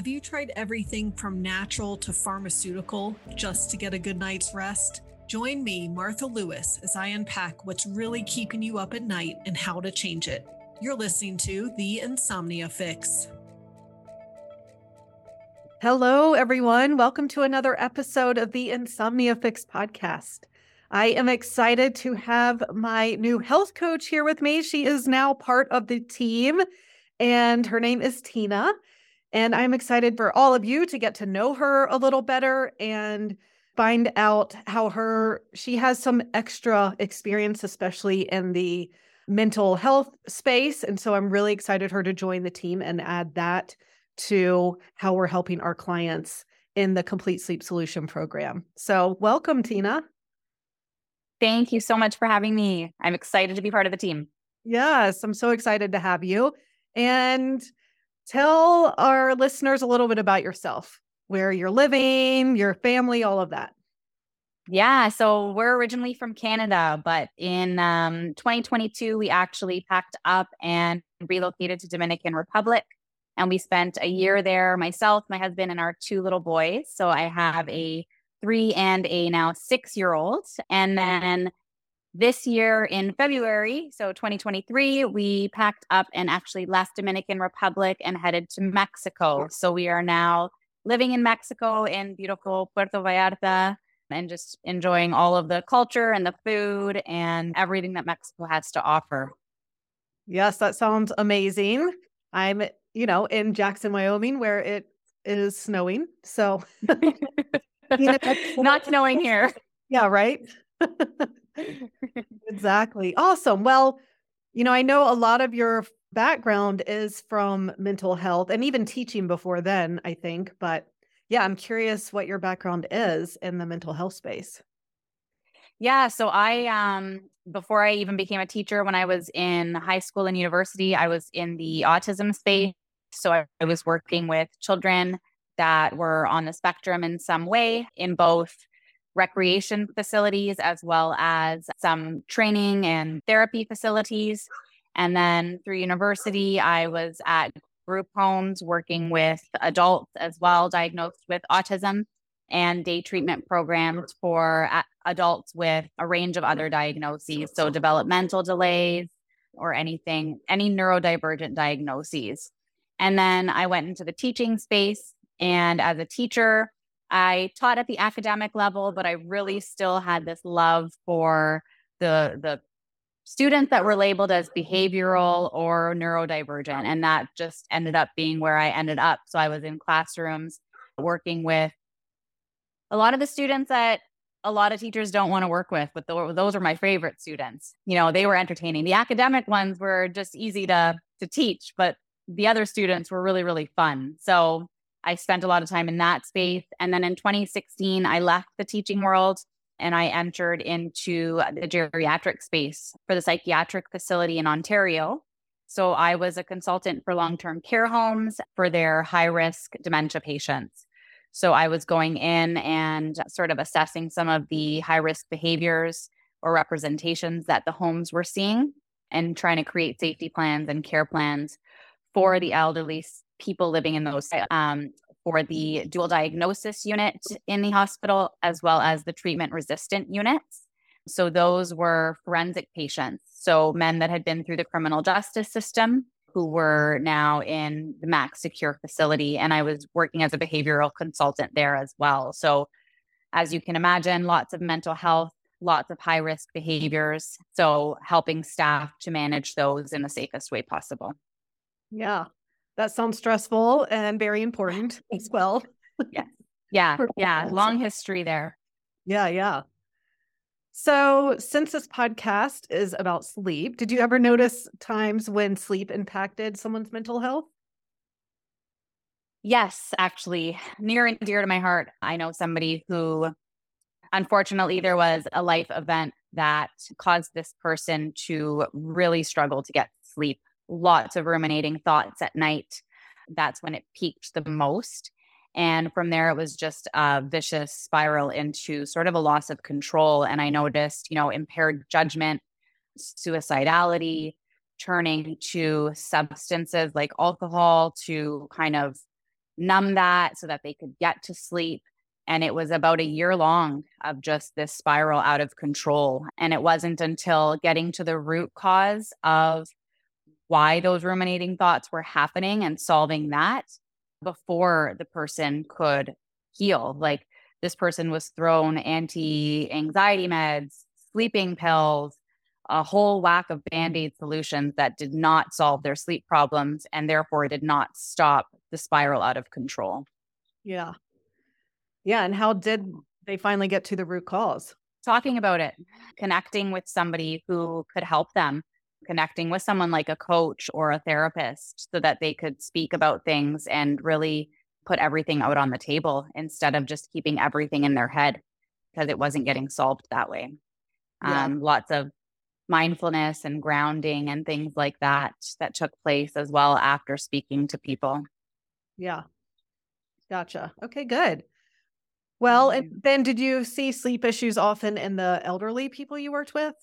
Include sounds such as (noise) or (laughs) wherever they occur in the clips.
Have you tried everything from natural to pharmaceutical just to get a good night's rest? Join me, Martha Lewis, as I unpack what's really keeping you up at night and how to change it. You're listening to The Insomnia Fix. Hello, everyone. Welcome to another episode of the Insomnia Fix podcast. I am excited to have my new health coach here with me. She is now part of the team, and her name is Tina. And I'm excited for all of you to get to know her a little better and find out how her she has some extra experience especially in the mental health space and so I'm really excited her to join the team and add that to how we're helping our clients in the complete sleep solution program. So, welcome Tina. Thank you so much for having me. I'm excited to be part of the team. Yes, I'm so excited to have you. And tell our listeners a little bit about yourself, where you're living, your family, all of that. Yeah, so we're originally from Canada, but in um, 2022, we actually packed up and relocated to Dominican Republic. And we spent a year there, myself, my husband, and our two little boys. So I have a three and a now six year old. And then this year in February, so 2023, we packed up and actually left Dominican Republic and headed to Mexico. So we are now living in Mexico in beautiful Puerto Vallarta and just enjoying all of the culture and the food and everything that Mexico has to offer. Yes, that sounds amazing. I'm, you know, in Jackson, Wyoming, where it is snowing. So, (laughs) (laughs) not snowing here. (laughs) Yeah, right. Exactly. Awesome. Well, you know, I know a lot of your background is from mental health and even teaching before then, I think. But yeah, I'm curious what your background is in the mental health space. Yeah, so I um before I even became a teacher when I was in high school and university, I was in the autism space. So I, I was working with children that were on the spectrum in some way in both recreation facilities as well as some training and therapy facilities. And then through university, I was at group homes working with adults as well diagnosed with autism and day treatment programs for adults with a range of other diagnoses. So, developmental delays or anything, any neurodivergent diagnoses. And then I went into the teaching space. And as a teacher, I taught at the academic level, but I really still had this love for the the students that were labeled as behavioral or neurodivergent and that just ended up being where I ended up. So I was in classrooms working with a lot of the students that a lot of teachers don't want to work with, but those are my favorite students. You know, they were entertaining. The academic ones were just easy to to teach, but the other students were really really fun. So I spent a lot of time in that space. And then in 2016, I left the teaching world and I entered into the geriatric space for the psychiatric facility in Ontario. So I was a consultant for long term care homes for their high risk dementia patients. So I was going in and sort of assessing some of the high risk behaviors or representations that the homes were seeing and trying to create safety plans and care plans for the elderly people living in those um, for the dual diagnosis unit in the hospital, as well as the treatment resistant units. So those were forensic patients. So men that had been through the criminal justice system who were now in the max secure facility. And I was working as a behavioral consultant there as well. So as you can imagine, lots of mental health, lots of high risk behaviors. So helping staff to manage those in the safest way possible. Yeah. That sounds stressful and very important (laughs) as well. yeah. Yeah. Yeah. Long history there. Yeah. Yeah. So, since this podcast is about sleep, did you ever notice times when sleep impacted someone's mental health? Yes, actually, near and dear to my heart. I know somebody who, unfortunately, there was a life event that caused this person to really struggle to get sleep lots of ruminating thoughts at night. That's when it peaked the most. And from there, it was just a vicious spiral into sort of a loss of control. And I noticed, you know, impaired judgment, suicidality, turning to substances like alcohol to kind of numb that so that they could get to sleep. And it was about a year long of just this spiral out of control. And it wasn't until getting to the root cause of why those ruminating thoughts were happening and solving that before the person could heal. Like this person was thrown anti anxiety meds, sleeping pills, a whole whack of band aid solutions that did not solve their sleep problems and therefore did not stop the spiral out of control. Yeah. Yeah. And how did they finally get to the root cause? Talking about it, connecting with somebody who could help them, connecting with someone like a coach or a therapist so that they could speak about things and really put everything out on the table instead of just keeping everything in their head because it wasn't getting solved that way. Yeah. Um, lots of mindfulness and grounding and things like that that took place as well after speaking to people. Yeah. Gotcha. Okay, good. Well, and then did you see sleep issues often in the elderly people you worked with?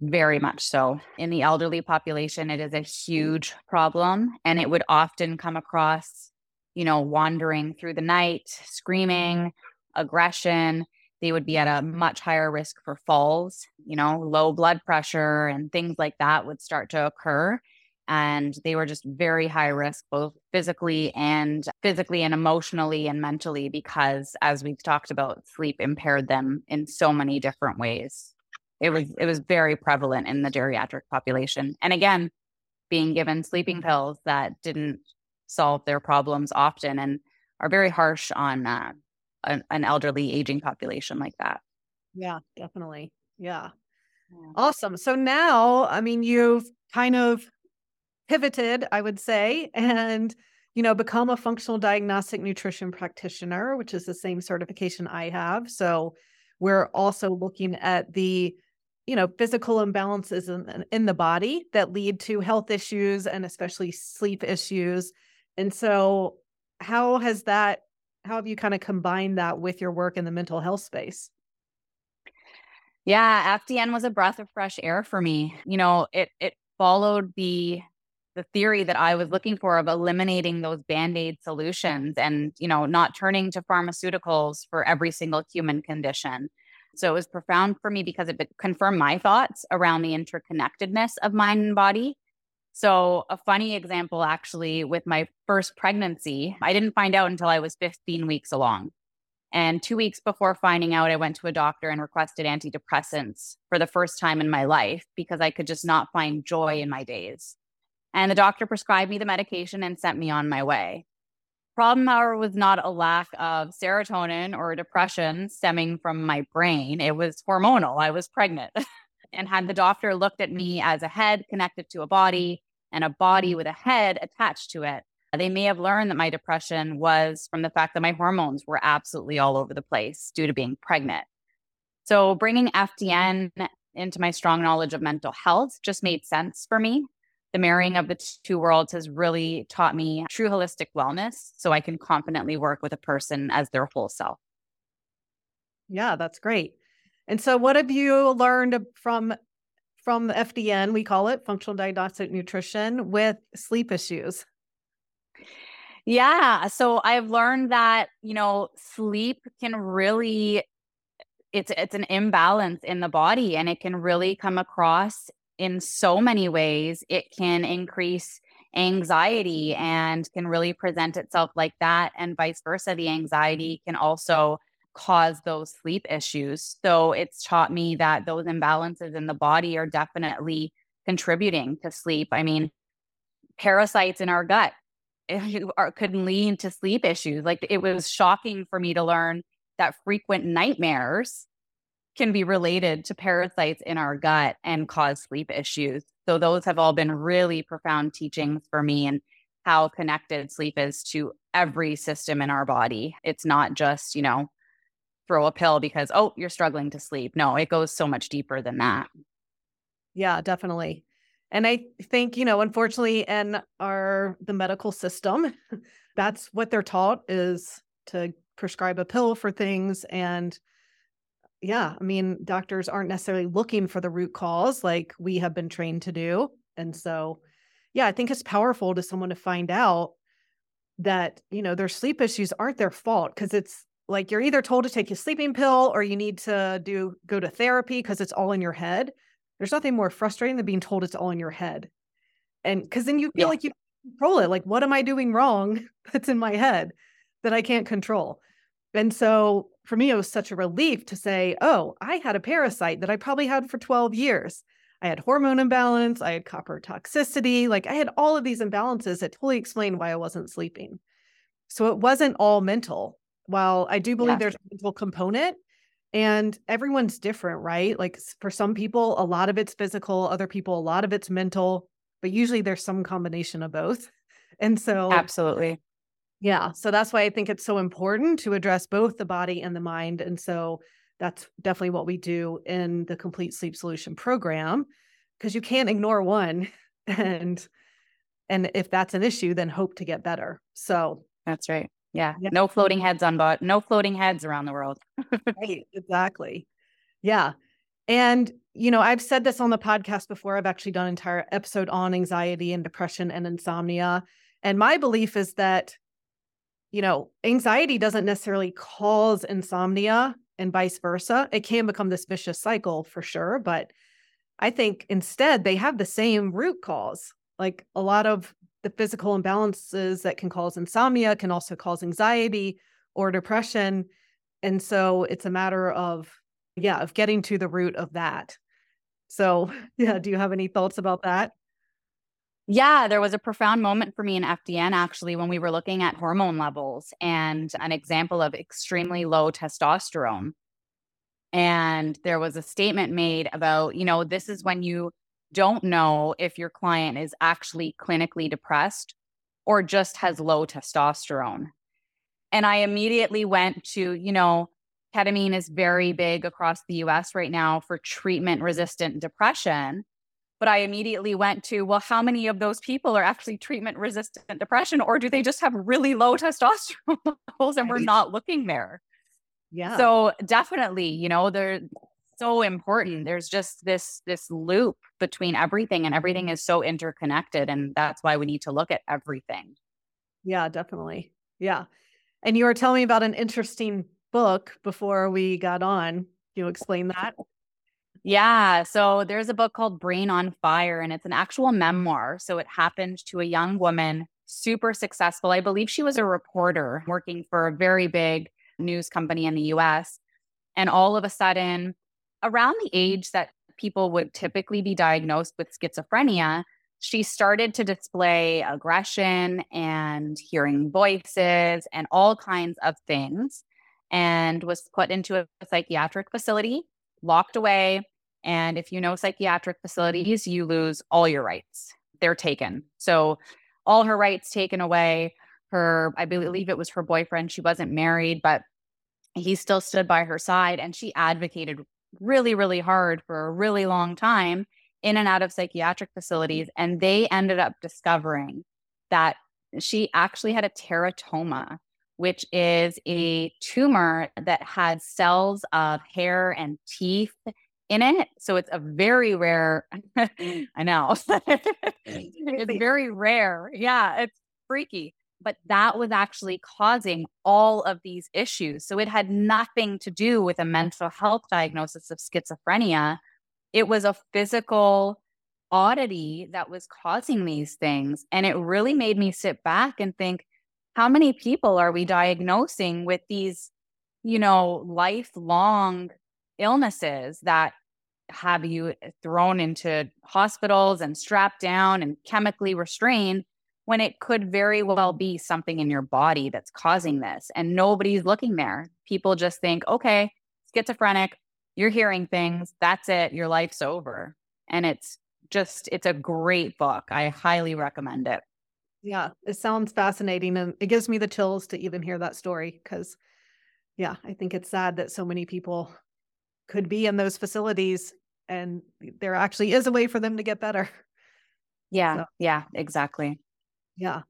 Very much so. In the elderly population, it is a huge problem. And it would often come across, you know, wandering through the night, screaming, aggression they would be at a much higher risk for falls, you know, low blood pressure and things like that would start to occur. And they were just very high risk, both physically and physically and emotionally and mentally, because as we've talked about, sleep impaired them in so many different ways. It was it was very prevalent in the geriatric population. And again, being given sleeping pills that didn't solve their problems often and are very harsh on uh, an, an elderly aging population like that. Yeah, definitely. Yeah. yeah. Awesome. So now, I mean, you've kind of pivoted, I would say, and you know, become a functional diagnostic nutrition practitioner, which is the same certification I have. So we're also looking at the you know physical imbalances in, in the body that lead to health issues and especially sleep issues and so how has that how have you kind of combined that with your work in the mental health space? Yeah, FDN was a breath of fresh air for me. You know, it it followed the the theory that I was looking for of eliminating those band-aid solutions and, you know, not turning to pharmaceuticals for every single human condition. So it was profound for me because it confirmed my thoughts around the interconnectedness of mind and body so, a funny example actually with my first pregnancy, I didn't find out until I was 15 weeks along. And two weeks before finding out, I went to a doctor and requested antidepressants for the first time in my life because I could just not find joy in my days. And the doctor prescribed me the medication and sent me on my way. Problem, however, was not a lack of serotonin or depression stemming from my brain. It was hormonal. I was pregnant. (laughs) and had the doctor looked at me as a head connected to a body and a body mm. with a head attached to it, they may have learned that my depression was from the fact that my hormones were absolutely all over the place due to being pregnant. So bringing FDN into my strong knowledge of mental health just made sense for me. The marrying of the two worlds has really taught me true holistic wellness so I can confidently work with a person as their whole self. Yeah, that's great. And so what have you learned from from the FDN, we call it functional diagnostic nutrition with sleep issues? Yeah, so I've learned that, you know, sleep can really it's it's an imbalance in the body and it can really come across in so many ways. It can increase anxiety and can really present itself like that and vice versa the anxiety can also cause those sleep issues. So it's taught me that those imbalances in the body are definitely contributing to sleep. I mean, parasites in our gut eh, could lead to sleep issues. Like it was shocking for me to learn that frequent nightmares can be related to parasites in our gut and cause sleep issues. So those have all been really profound teachings for me and how connected sleep is to every system in our body. It's not just, you know, throw a pill because oh you're struggling to sleep no it goes so much deeper than that yeah definitely and i think you know unfortunately in our the medical system (laughs) that's what they're taught is to prescribe a pill for things and yeah i mean doctors aren't necessarily looking for the root cause like we have been trained to do and so yeah i think it's powerful to someone to find out that, you know, their sleep issues aren't their fault because it's like you're either told to take a sleeping pill or you need to do go to therapy because it's all in your head. There's nothing more frustrating than being told it's all in your head. And because then you feel yeah. like you control it. Like, what am I doing wrong (laughs) that's in my head that I can't control? And so for me, it was such a relief to say, oh, I had a parasite that I probably had for 12 years. I had hormone imbalance, I had copper toxicity, like I had all of these imbalances that totally explained why I wasn't sleeping. So it wasn't all mental. While I do believe yeah. there's a mental component, and everyone's different, right? Like for some people, a lot of it's physical, other people, a lot of it's mental, but usually there's some combination of both. And so, absolutely. Yeah. So that's why I think it's so important to address both the body and the mind. And so that's definitely what we do in the complete sleep solution program because you can't ignore one (laughs) and and if that's an issue then hope to get better. So That's right. Yeah. yeah. No floating heads on but no floating heads around the world. (laughs) right. Exactly. Yeah. And you know, I've said this on the podcast before. I've actually done an entire episode on anxiety and depression and insomnia. And my belief is that you know, anxiety doesn't necessarily cause insomnia and vice versa. It can become this vicious cycle for sure. But I think instead they have the same root cause. Like a lot of the physical imbalances that can cause insomnia can also cause anxiety or depression. And so it's a matter of, yeah, of getting to the root of that. So, (laughs) yeah, do you have any thoughts about that? Yeah, there was a profound moment for me in FDN actually when we were looking at hormone levels and an example of extremely low testosterone. And there was a statement made about, you know, this is when you don't know if your client is actually clinically depressed or just has low testosterone. And I immediately went to, you know, ketamine is very big across the US right now for treatment resistant depression. But I immediately went to, well, how many of those people are actually treatment resistant depression, or do they just have really low testosterone (laughs) levels and we're not looking there? Yeah. So definitely, you know, they're so important. There's just this this loop between everything, and everything is so interconnected, and that's why we need to look at everything. Yeah, definitely. Yeah. And you were telling me about an interesting book before we got on. Can you explain that? Yeah. So there's a book called Brain on Fire, and it's an actual memoir. So it happened to a young woman, super successful. I believe she was a reporter working for a very big news company in the US. And all of a sudden, around the age that people would typically be diagnosed with schizophrenia, she started to display aggression and hearing voices and all kinds of things and was put into a psychiatric facility, locked away, and if you know psychiatric facilities, you lose all your rights. They're taken. So all her rights taken away. Her, I believe it was her boyfriend. She wasn't married, but he still stood by her side and she advocated really, really hard for a really long time in and out of psychiatric facilities. And they ended up discovering that she actually had a teratoma, which is a tumor that had cells of hair and teeth in it. So it's a very rare, (laughs) I know, (laughs) it's very rare. Yeah, it's freaky. But that was actually causing all of these issues. So it had nothing to do with a mental health diagnosis of schizophrenia. It was a physical oddity that was causing these things. And it really made me sit back and think, how many people are we diagnosing with these, you know, lifelong illnesses that have you thrown into hospitals and strapped down and chemically restrained when it could very well be something in your body that's causing this and nobody's looking there. People just think, okay, schizophrenic, you're hearing things, that's it, your life's over. And it's just, it's a great book. I highly recommend it. Yeah, it sounds fascinating and it gives me the chills to even hear that story because, yeah, I think it's sad that so many people could be in those facilities and there actually is a way for them to get better. Yeah, so. yeah, exactly. Yeah.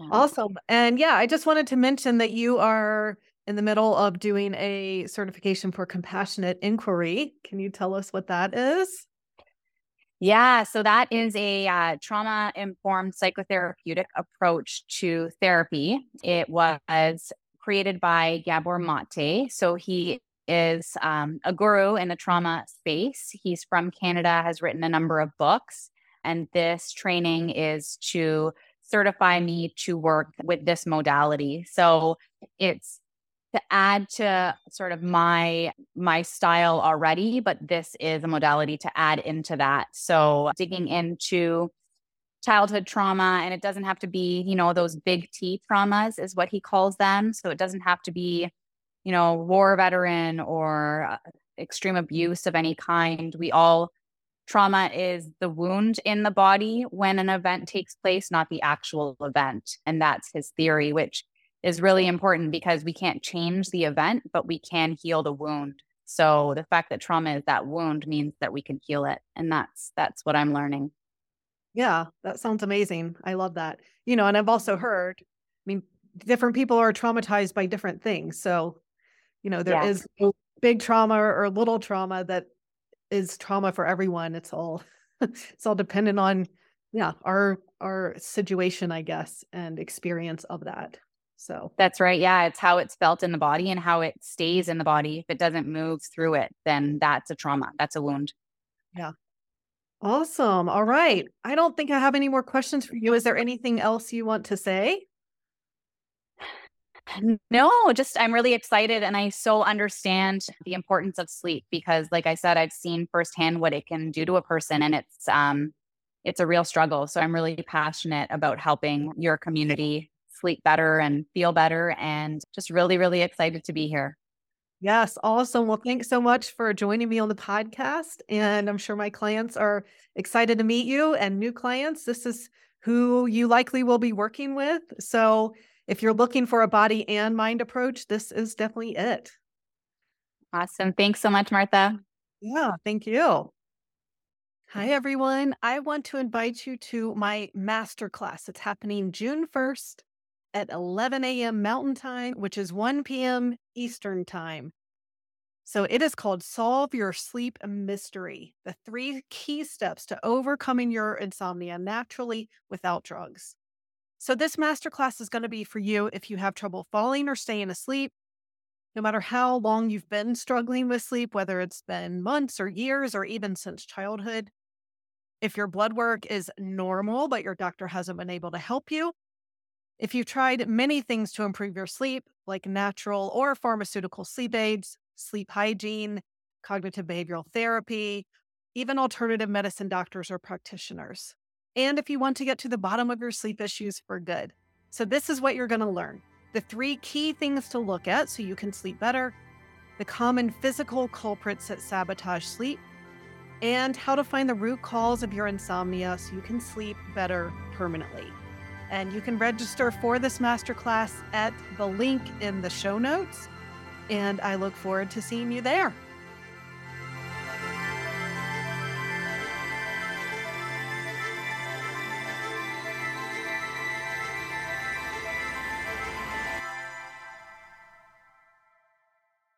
yeah. Awesome. And yeah, I just wanted to mention that you are in the middle of doing a certification for compassionate inquiry. Can you tell us what that is? Yeah, so that is a uh, trauma informed psychotherapeutic approach to therapy. It was created by Gabor Mate. So he is um, a guru in the trauma space. He's from Canada, has written a number of books. And this training is to certify me to work with this modality. So it's to add to sort of my my style already but this is a modality to add into that. So digging into childhood trauma and it doesn't have to be you know those big t traumas is what he calls them. So it doesn't have to be you know war veteran or uh, extreme abuse of any kind. We all trauma is the wound in the body when an event takes place not the actual event. And that's his theory which is really important because we can't change the event, but we can heal the wound. So the fact that trauma is that wound means that we can heal it. And that's that's what I'm learning. Yeah, that sounds amazing. I love that. You know, and I've also heard, I mean, different people are traumatized by different things. So, you know, there yes. is big trauma or little trauma that is trauma for everyone. It's all (laughs) it's all dependent on yeah, our our situation, I guess, and experience of that. So that's right. Yeah. It's how it's felt in the body and how it stays in the body. If it doesn't move through it, then that's a trauma. That's a wound. Yeah. Awesome. All right. I don't think I have any more questions for you. Is there anything else you want to say? No, just I'm really excited and I so understand the importance of sleep because like I said I've seen firsthand what it can do to a person and it's um it's a real struggle. So I'm really passionate about helping your community sleep better and feel better and just really, really excited to be here. Yes, awesome. Well, thanks so much for joining me on the podcast. And I'm sure my clients are excited to meet you and new clients. This is who you likely will be working with. So if you're looking for a body and mind approach, this is definitely it. Awesome. Thanks so much, Martha. Yeah, thank you. Hi, everyone. I want to invite you to my masterclass. It's happening June 1st at 11 a.m. Mountain Time, which is 1 p.m. Eastern Time. So it is called Solve Your Sleep Mystery the three key steps to overcoming your insomnia naturally without drugs. So, this masterclass is going to be for you if you have trouble falling or staying asleep, no matter how long you've been struggling with sleep, whether it's been months or years or even since childhood. If your blood work is normal, but your doctor hasn't been able to help you, if you've tried many things to improve your sleep, like natural or pharmaceutical sleep aids, sleep hygiene, cognitive behavioral therapy, even alternative medicine doctors or practitioners, and if you want to get to the bottom of your sleep issues for good. So, this is what you're going to learn the three key things to look at so you can sleep better, the common physical culprits that sabotage sleep, and how to find the root cause of your insomnia so you can sleep better permanently. And you can register for this masterclass at the link in the show notes. And I look forward to seeing you there.